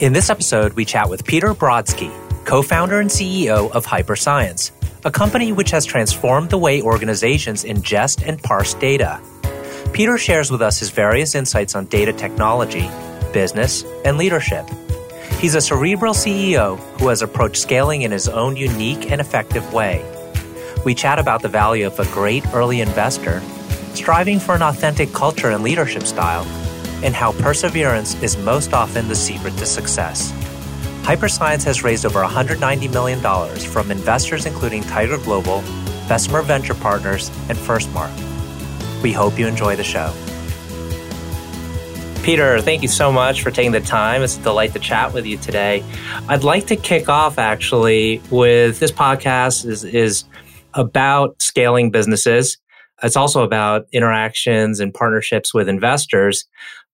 In this episode, we chat with Peter Brodsky, co founder and CEO of Hyperscience, a company which has transformed the way organizations ingest and parse data. Peter shares with us his various insights on data technology, business, and leadership. He's a cerebral CEO who has approached scaling in his own unique and effective way. We chat about the value of a great early investor, striving for an authentic culture and leadership style, and how perseverance is most often the secret to success. Hyperscience has raised over $190 million from investors including Tiger Global, Bessemer Venture Partners, and Firstmark. We hope you enjoy the show. Peter, thank you so much for taking the time. It's a delight to chat with you today. I'd like to kick off actually with this podcast is, is about scaling businesses. It's also about interactions and partnerships with investors.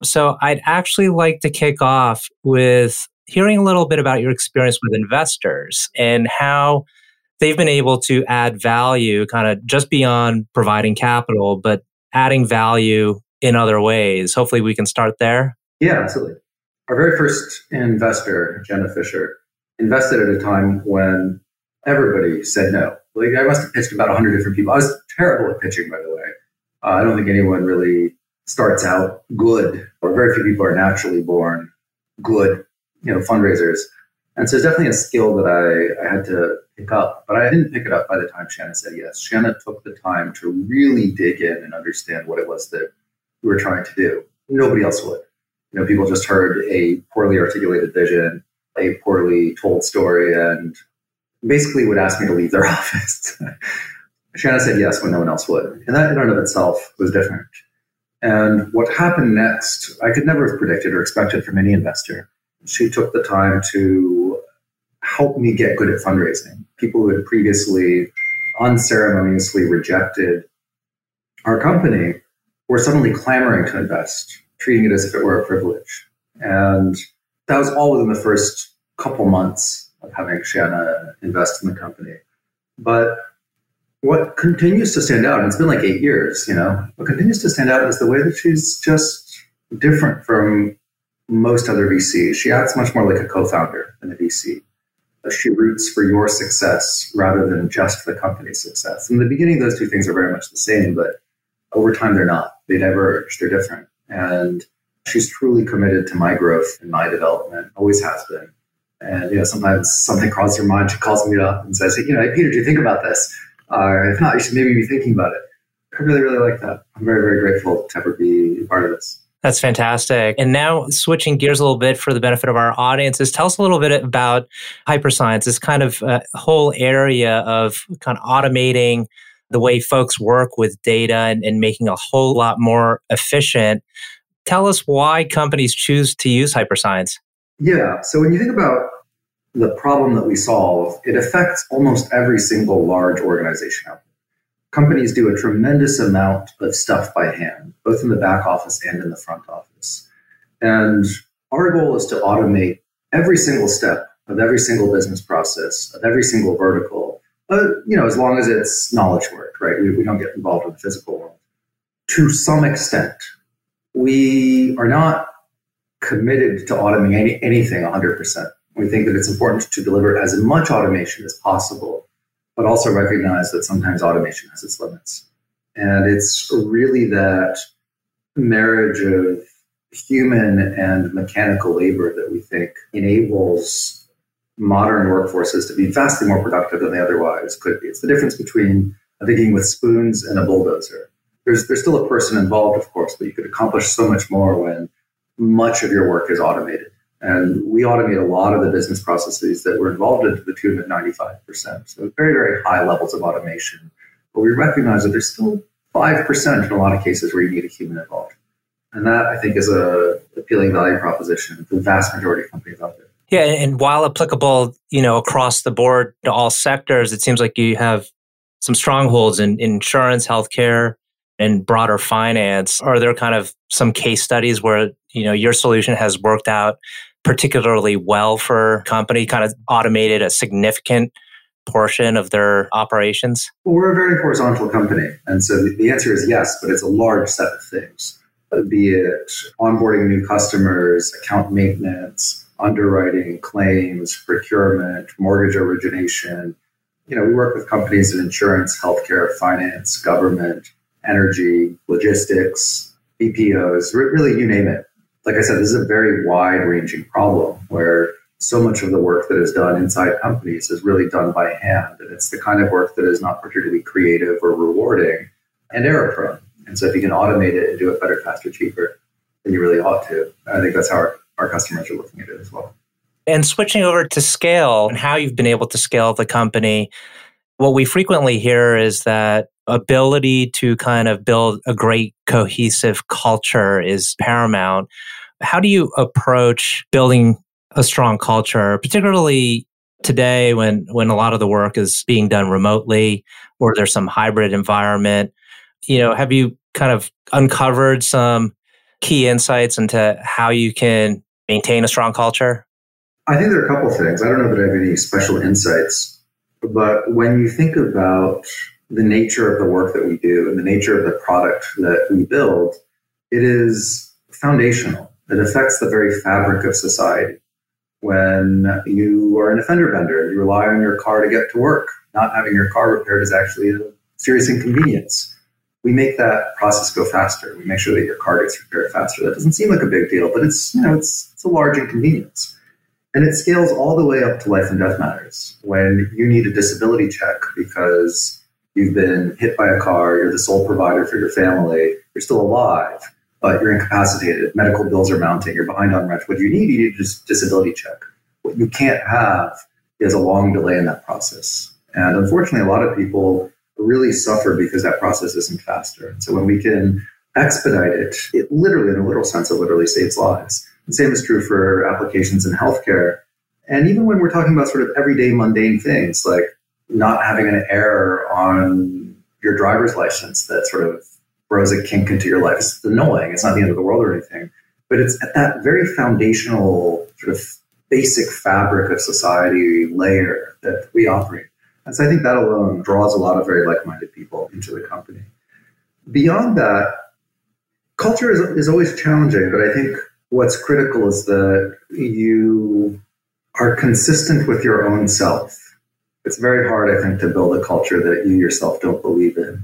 So I'd actually like to kick off with hearing a little bit about your experience with investors and how they've been able to add value kind of just beyond providing capital, but adding value in other ways. Hopefully, we can start there. Yeah, absolutely. Our very first investor, Shana Fisher, invested at a time when everybody said no. Like I must have pitched about 100 different people. I was terrible at pitching, by the way. Uh, I don't think anyone really starts out good, or very few people are naturally born good, you know, fundraisers. And so it's definitely a skill that I, I had to pick up, but I didn't pick it up by the time Shana said yes. Shana took the time to really dig in and understand what it was that we were trying to do. Nobody else would. You know, people just heard a poorly articulated vision, a poorly told story, and basically would ask me to leave their office. Shana said yes when no one else would. And that in and of itself was different. And what happened next, I could never have predicted or expected from any investor. She took the time to help me get good at fundraising. People who had previously unceremoniously rejected our company were suddenly clamoring to invest, treating it as if it were a privilege. And that was all within the first couple months of having Shana invest in the company. But what continues to stand out, and it's been like eight years, you know, what continues to stand out is the way that she's just different from most other VCs. She acts much more like a co founder than a VC. Uh, she roots for your success rather than just the company's success. In the beginning, those two things are very much the same, but over time, they're not. They diverge, they're different. And she's truly committed to my growth and my development, always has been. And you know, sometimes something crosses her mind. She calls me up and says, hey, "You know, hey, Peter, do you think about this? Uh, if not, you should maybe be thinking about it." I really, really like that. I'm very, very grateful to ever be part of this. That's fantastic. And now switching gears a little bit for the benefit of our audiences, tell us a little bit about hyperscience, this kind of uh, whole area of kind of automating the way folks work with data and, and making a whole lot more efficient. Tell us why companies choose to use hyperscience. Yeah. So when you think about the problem that we solve, it affects almost every single large organization out there. Companies do a tremendous amount of stuff by hand, both in the back office and in the front office. And our goal is to automate every single step of every single business process, of every single vertical, uh, you know, as long as it's knowledge work, right? We, we don't get involved in the physical world. To some extent, we are not committed to automating any, anything 100%. We think that it's important to deliver as much automation as possible, but also recognize that sometimes automation has its limits. And it's really that marriage of human and mechanical labor that we think enables modern workforces to be vastly more productive than they otherwise could be. It's the difference between digging with spoons and a bulldozer. There's, there's still a person involved, of course, but you could accomplish so much more when much of your work is automated. And we automate a lot of the business processes that we're involved in to the tune of 95%. So very, very high levels of automation. But we recognize that there's still 5% in a lot of cases where you need a human involved. And that I think is a appealing value proposition to the vast majority of companies out there. Yeah, and while applicable, you know, across the board to all sectors, it seems like you have some strongholds in insurance, healthcare, and broader finance. Are there kind of some case studies where, you know, your solution has worked out particularly well for company, kind of automated a significant portion of their operations? We're a very horizontal company. And so the answer is yes, but it's a large set of things, be it onboarding new customers, account maintenance, underwriting, claims, procurement, mortgage origination. You know, we work with companies in insurance, healthcare, finance, government, energy, logistics, BPOs, really you name it. Like I said, this is a very wide ranging problem where so much of the work that is done inside companies is really done by hand. And it's the kind of work that is not particularly creative or rewarding and error prone. And so if you can automate it and do it better, faster, cheaper, then you really ought to. I think that's how our, our customers are looking at it as well. And switching over to scale and how you've been able to scale the company, what we frequently hear is that ability to kind of build a great cohesive culture is paramount. How do you approach building a strong culture, particularly today when when a lot of the work is being done remotely or there's some hybrid environment? You know, have you kind of uncovered some key insights into how you can maintain a strong culture? I think there are a couple things. I don't know that I have any special insights, but when you think about the nature of the work that we do and the nature of the product that we build, it is foundational. It affects the very fabric of society. When you are an offender bender, you rely on your car to get to work. Not having your car repaired is actually a serious inconvenience. We make that process go faster. We make sure that your car gets repaired faster. That doesn't seem like a big deal, but it's you know it's it's a large inconvenience. And it scales all the way up to life and death matters. When you need a disability check because you've been hit by a car, you're the sole provider for your family, you're still alive, but you're incapacitated, medical bills are mounting, you're behind on rent. What you need, you need a disability check. What you can't have is a long delay in that process. And unfortunately, a lot of people really suffer because that process isn't faster. So when we can expedite it, it literally, in a literal sense, it literally saves lives. The same is true for applications in healthcare. And even when we're talking about sort of everyday mundane things like not having an error on your driver's license that sort of throws a kink into your life, it's annoying. It's not the end of the world or anything. But it's at that very foundational sort of basic fabric of society layer that we operate. And so I think that alone draws a lot of very like minded people into the company. Beyond that, culture is, is always challenging, but I think what's critical is that you are consistent with your own self. It's very hard, I think, to build a culture that you yourself don't believe in.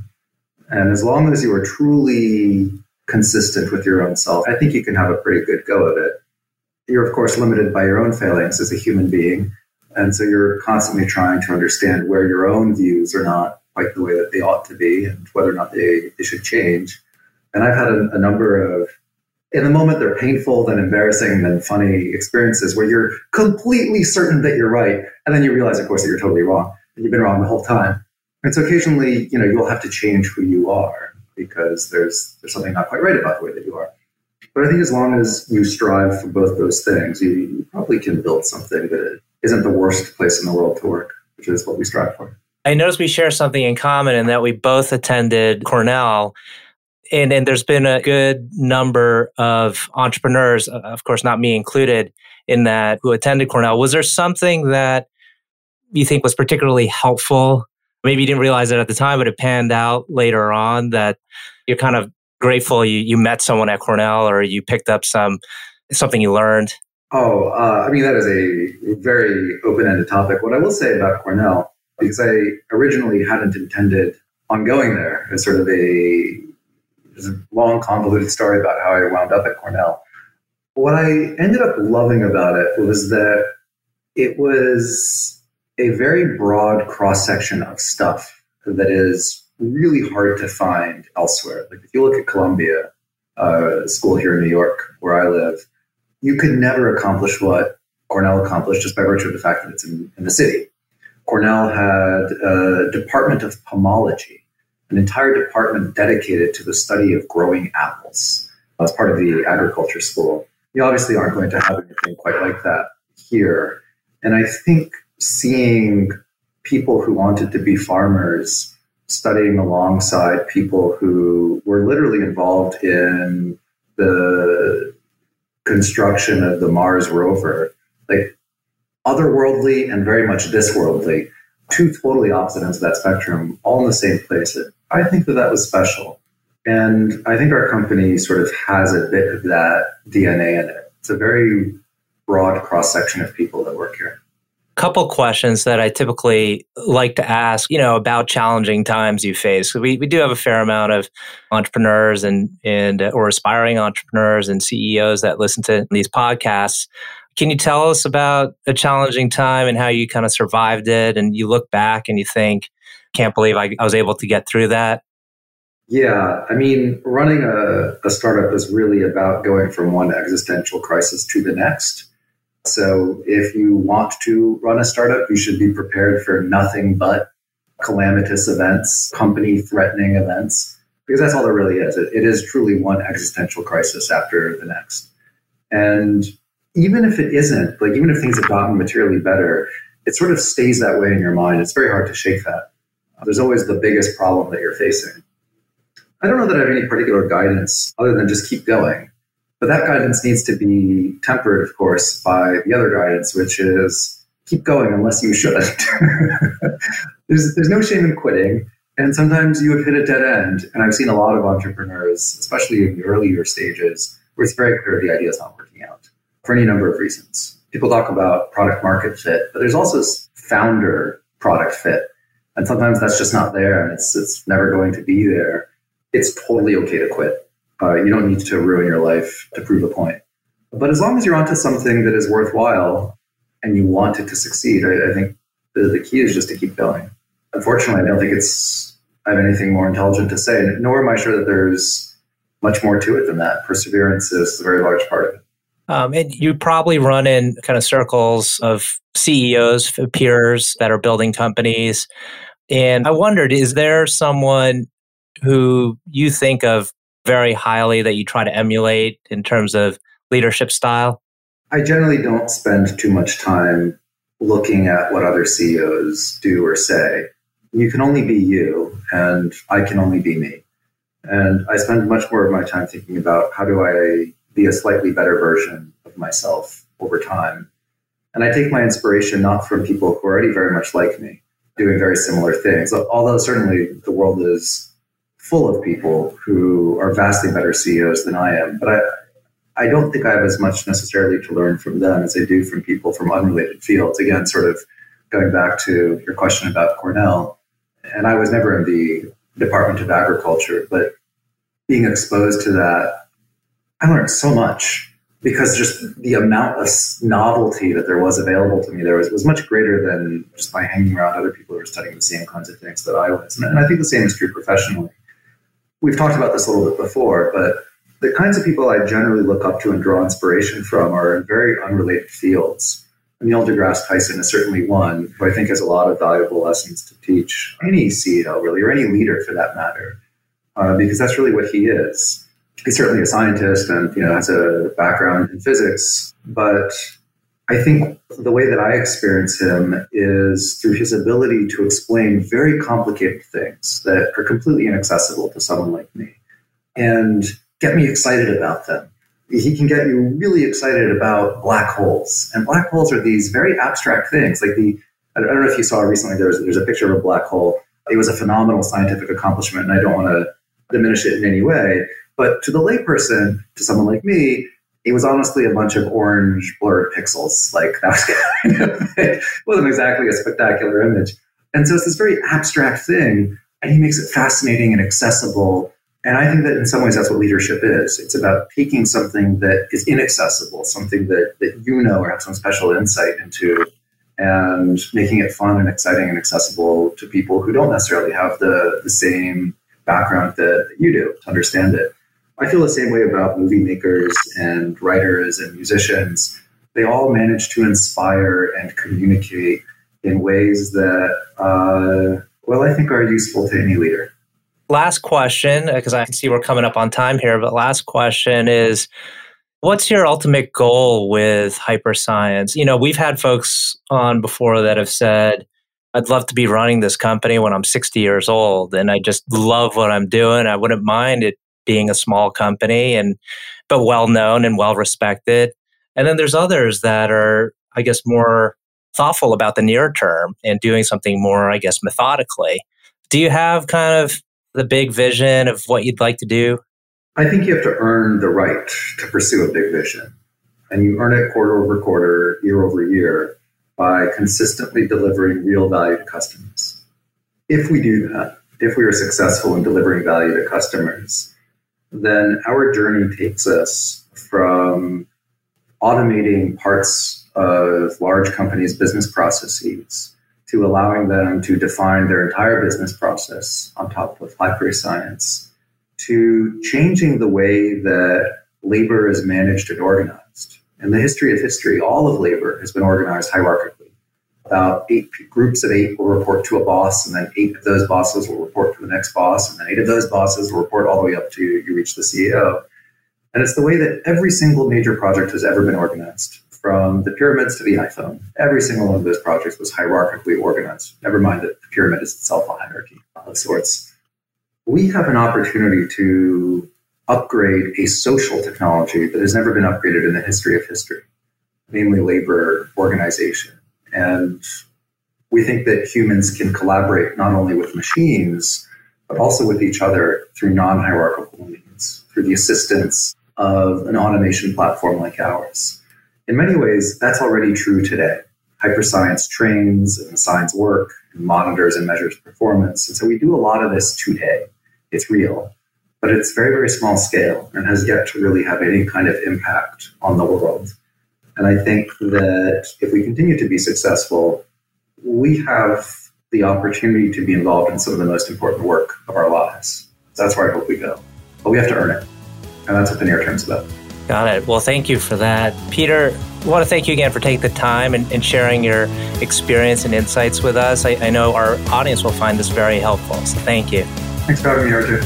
And as long as you are truly consistent with your own self, I think you can have a pretty good go of it. You're, of course, limited by your own failings as a human being. And so you're constantly trying to understand where your own views are not quite the way that they ought to be and whether or not they, they should change. And I've had a, a number of in the moment they're painful then embarrassing then funny experiences where you're completely certain that you're right and then you realize of course that you're totally wrong and you've been wrong the whole time. And so occasionally you know you'll have to change who you are because there's there's something not quite right about the way that you are. But i think as long as you strive for both those things you, you probably can build something that isn't the worst place in the world to work which is what we strive for. I notice we share something in common in that we both attended cornell and and there's been a good number of entrepreneurs, of course, not me included, in that who attended Cornell. Was there something that you think was particularly helpful? Maybe you didn't realize it at the time, but it panned out later on that you're kind of grateful you, you met someone at Cornell or you picked up some something you learned. Oh, uh, I mean that is a very open-ended topic. What I will say about Cornell, because I originally hadn't intended on going there as sort of a there's a long, convoluted story about how I wound up at Cornell. What I ended up loving about it was that it was a very broad cross section of stuff that is really hard to find elsewhere. Like if you look at Columbia, uh, school here in New York, where I live, you could never accomplish what Cornell accomplished just by virtue of the fact that it's in, in the city. Cornell had a department of pomology, an entire department dedicated to the study of growing apples as part of the agriculture school. You obviously aren't going to have anything quite like that here. And I think seeing people who wanted to be farmers studying alongside people who were literally involved in the construction of the Mars rover, like otherworldly and very much this worldly, two totally opposite ends of that spectrum, all in the same place. I think that that was special. And I think our company sort of has a bit of that DNA in it. It's a very broad cross section of people that work here couple questions that I typically like to ask, you know, about challenging times you face. We, we do have a fair amount of entrepreneurs and, and, uh, or aspiring entrepreneurs and CEOs that listen to these podcasts. Can you tell us about a challenging time and how you kind of survived it? And you look back and you think, can't believe I, I was able to get through that. Yeah, I mean, running a, a startup is really about going from one existential crisis to the next so if you want to run a startup, you should be prepared for nothing but calamitous events, company threatening events, because that's all there really is. It, it is truly one existential crisis after the next. And even if it isn't, like even if things have gotten materially better, it sort of stays that way in your mind. It's very hard to shake that. There's always the biggest problem that you're facing. I don't know that I have any particular guidance other than just keep going. But that guidance needs to be tempered, of course, by the other guidance, which is keep going unless you shouldn't. there's, there's no shame in quitting. And sometimes you have hit a dead end. And I've seen a lot of entrepreneurs, especially in the earlier stages, where it's very clear the idea is not working out for any number of reasons. People talk about product market fit, but there's also founder product fit. And sometimes that's just not there and it's, it's never going to be there. It's totally okay to quit. Uh, you don't need to ruin your life to prove a point. But as long as you're onto something that is worthwhile and you want it to succeed, I, I think the, the key is just to keep going. Unfortunately, I don't think it's I have anything more intelligent to say, nor am I sure that there's much more to it than that. Perseverance is a very large part of it. Um, and you probably run in kind of circles of CEOs, peers that are building companies. And I wondered, is there someone who you think of very highly that you try to emulate in terms of leadership style? I generally don't spend too much time looking at what other CEOs do or say. You can only be you, and I can only be me. And I spend much more of my time thinking about how do I be a slightly better version of myself over time. And I take my inspiration not from people who are already very much like me, doing very similar things. Although certainly the world is full of people who are vastly better CEOs than I am. But I, I don't think I have as much necessarily to learn from them as I do from people from unrelated fields. Again, sort of going back to your question about Cornell, and I was never in the Department of Agriculture, but being exposed to that, I learned so much because just the amount of novelty that there was available to me there was, was much greater than just by hanging around other people who were studying the same kinds of things that I was. And I think the same is true professionally we've talked about this a little bit before, but the kinds of people I generally look up to and draw inspiration from are in very unrelated fields. Neil deGrasse Tyson is certainly one who I think has a lot of valuable lessons to teach any CEO, really, or any leader for that matter, uh, because that's really what he is. He's certainly a scientist and you know has a background in physics, but I think the way that I experience him is through his ability to explain very complicated things that are completely inaccessible to someone like me and get me excited about them. He can get you really excited about black holes. And black holes are these very abstract things. Like the, I don't know if you saw recently, there's, there's a picture of a black hole. It was a phenomenal scientific accomplishment, and I don't want to diminish it in any way. But to the layperson, to someone like me, it was honestly a bunch of orange blurred pixels. Like that was kind of it. wasn't exactly a spectacular image. And so it's this very abstract thing, and he makes it fascinating and accessible. And I think that in some ways that's what leadership is. It's about taking something that is inaccessible, something that, that you know or have some special insight into, and making it fun and exciting and accessible to people who don't necessarily have the, the same background that, that you do to understand it. I feel the same way about movie makers and writers and musicians. They all manage to inspire and communicate in ways that, uh, well, I think are useful to any leader. Last question, because I can see we're coming up on time here, but last question is what's your ultimate goal with hyperscience? You know, we've had folks on before that have said, I'd love to be running this company when I'm 60 years old and I just love what I'm doing. I wouldn't mind it being a small company and but well known and well respected. And then there's others that are, I guess, more thoughtful about the near term and doing something more, I guess, methodically. Do you have kind of the big vision of what you'd like to do? I think you have to earn the right to pursue a big vision. and you earn it quarter over quarter, year over year by consistently delivering real value to customers. If we do that, if we are successful in delivering value to customers, then our journey takes us from automating parts of large companies' business processes to allowing them to define their entire business process on top of Hyperscience to changing the way that labor is managed and organized. In the history of history, all of labor has been organized hierarchically. About eight groups of eight will report to a boss, and then eight of those bosses will report to the next boss, and then eight of those bosses will report all the way up to you reach the CEO. And it's the way that every single major project has ever been organized, from the pyramids to the iPhone. Every single one of those projects was hierarchically organized. Never mind that the pyramid is itself a hierarchy of sorts. We have an opportunity to upgrade a social technology that has never been upgraded in the history of history, namely labor organization. And we think that humans can collaborate not only with machines, but also with each other through non hierarchical means, through the assistance of an automation platform like ours. In many ways, that's already true today. Hyperscience trains and assigns work and monitors and measures performance. And so we do a lot of this today. It's real but it's very, very small scale and has yet to really have any kind of impact on the world. And I think that if we continue to be successful, we have the opportunity to be involved in some of the most important work of our lives. That's where I hope we go. But we have to earn it. And that's what the near term's about. Got it. Well, thank you for that. Peter, I want to thank you again for taking the time and, and sharing your experience and insights with us. I, I know our audience will find this very helpful. So thank you. Thanks for having me, Arthur.